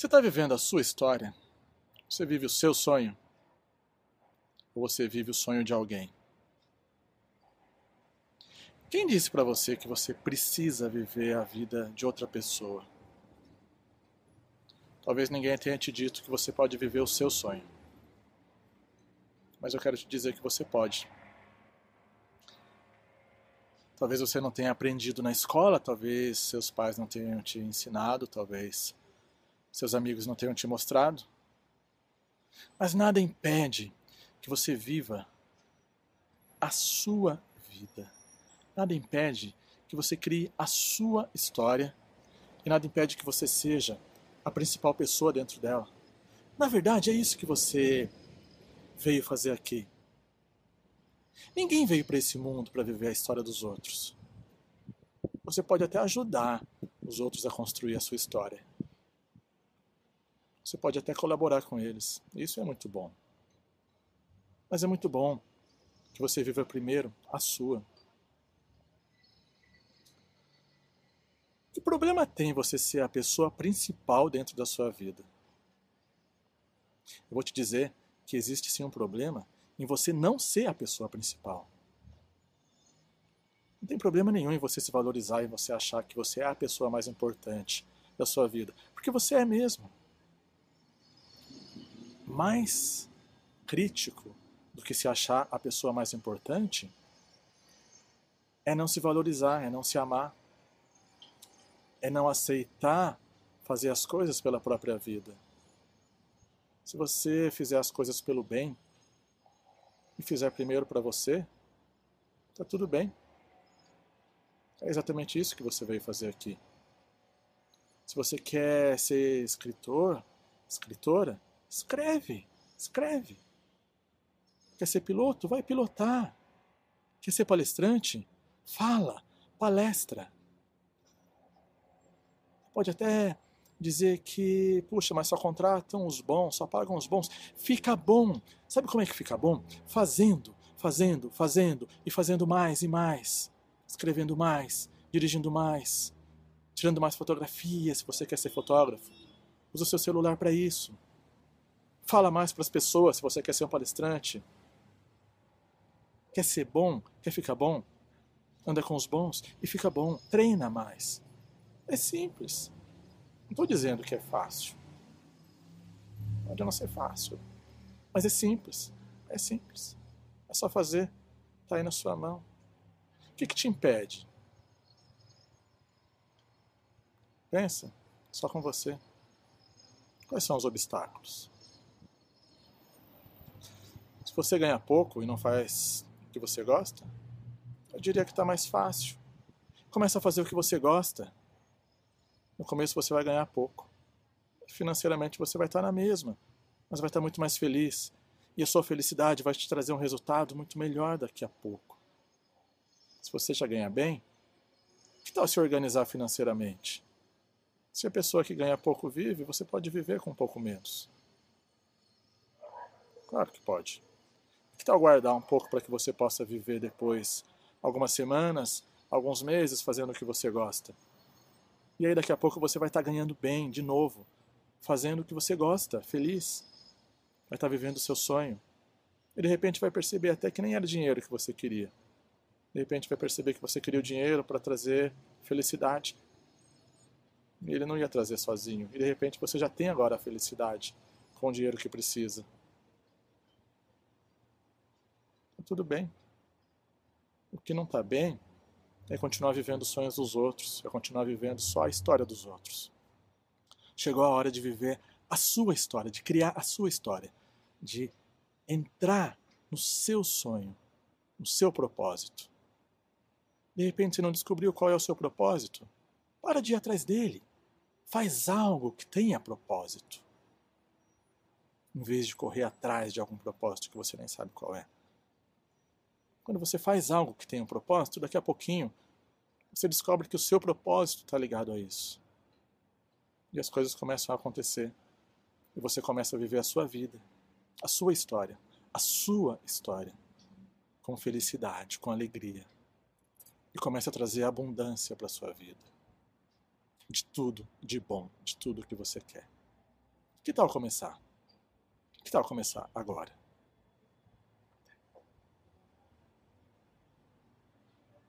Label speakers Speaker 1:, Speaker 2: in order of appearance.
Speaker 1: Você está vivendo a sua história? Você vive o seu sonho? Ou você vive o sonho de alguém? Quem disse para você que você precisa viver a vida de outra pessoa? Talvez ninguém tenha te dito que você pode viver o seu sonho. Mas eu quero te dizer que você pode. Talvez você não tenha aprendido na escola, talvez seus pais não tenham te ensinado, talvez seus amigos não tenham te mostrado. Mas nada impede que você viva a sua vida. Nada impede que você crie a sua história e nada impede que você seja a principal pessoa dentro dela. Na verdade, é isso que você veio fazer aqui. Ninguém veio para esse mundo para viver a história dos outros. Você pode até ajudar os outros a construir a sua história. Você pode até colaborar com eles. Isso é muito bom. Mas é muito bom que você viva primeiro a sua. Que problema tem você ser a pessoa principal dentro da sua vida? Eu vou te dizer que existe sim um problema em você não ser a pessoa principal. Não tem problema nenhum em você se valorizar e você achar que você é a pessoa mais importante da sua vida, porque você é mesmo. Mais crítico do que se achar a pessoa mais importante é não se valorizar, é não se amar, é não aceitar fazer as coisas pela própria vida. Se você fizer as coisas pelo bem, e fizer primeiro para você, tá tudo bem. É exatamente isso que você veio fazer aqui. Se você quer ser escritor, escritora, escreve, escreve. Quer ser piloto? Vai pilotar. Quer ser palestrante? Fala, palestra. Pode até dizer que, puxa, mas só contratam os bons, só pagam os bons. Fica bom. Sabe como é que fica bom? Fazendo, fazendo, fazendo e fazendo mais e mais. Escrevendo mais, dirigindo mais, tirando mais fotografias se você quer ser fotógrafo. Usa o seu celular para isso. Fala mais para as pessoas se você quer ser um palestrante. Quer ser bom? Quer ficar bom? Anda com os bons e fica bom. Treina mais. É simples. Não estou dizendo que é fácil. Pode não ser fácil. Mas é simples. É simples. É só fazer. Está aí na sua mão. O que, que te impede? Pensa, só com você. Quais são os obstáculos? Você ganha pouco e não faz o que você gosta, eu diria que está mais fácil. Começa a fazer o que você gosta. No começo você vai ganhar pouco. Financeiramente você vai estar na mesma, mas vai estar muito mais feliz. E a sua felicidade vai te trazer um resultado muito melhor daqui a pouco. Se você já ganha bem, que tal se organizar financeiramente? Se a pessoa que ganha pouco vive, você pode viver com um pouco menos. Claro que pode. Que tal guardar um pouco para que você possa viver depois algumas semanas, alguns meses fazendo o que você gosta? E aí daqui a pouco você vai estar tá ganhando bem de novo, fazendo o que você gosta, feliz. Vai estar tá vivendo o seu sonho. E de repente vai perceber até que nem era dinheiro que você queria. De repente vai perceber que você queria o dinheiro para trazer felicidade. E ele não ia trazer sozinho. E de repente você já tem agora a felicidade com o dinheiro que precisa. Tá tudo bem. O que não está bem é continuar vivendo os sonhos dos outros, é continuar vivendo só a história dos outros. Chegou a hora de viver a sua história, de criar a sua história, de entrar no seu sonho, no seu propósito. De repente você não descobriu qual é o seu propósito? Para de ir atrás dele. Faz algo que tenha propósito. Em vez de correr atrás de algum propósito que você nem sabe qual é. Quando você faz algo que tem um propósito, daqui a pouquinho você descobre que o seu propósito está ligado a isso. E as coisas começam a acontecer. E você começa a viver a sua vida, a sua história, a sua história, com felicidade, com alegria. E começa a trazer abundância para a sua vida. De tudo de bom, de tudo que você quer. Que tal começar? Que tal começar agora?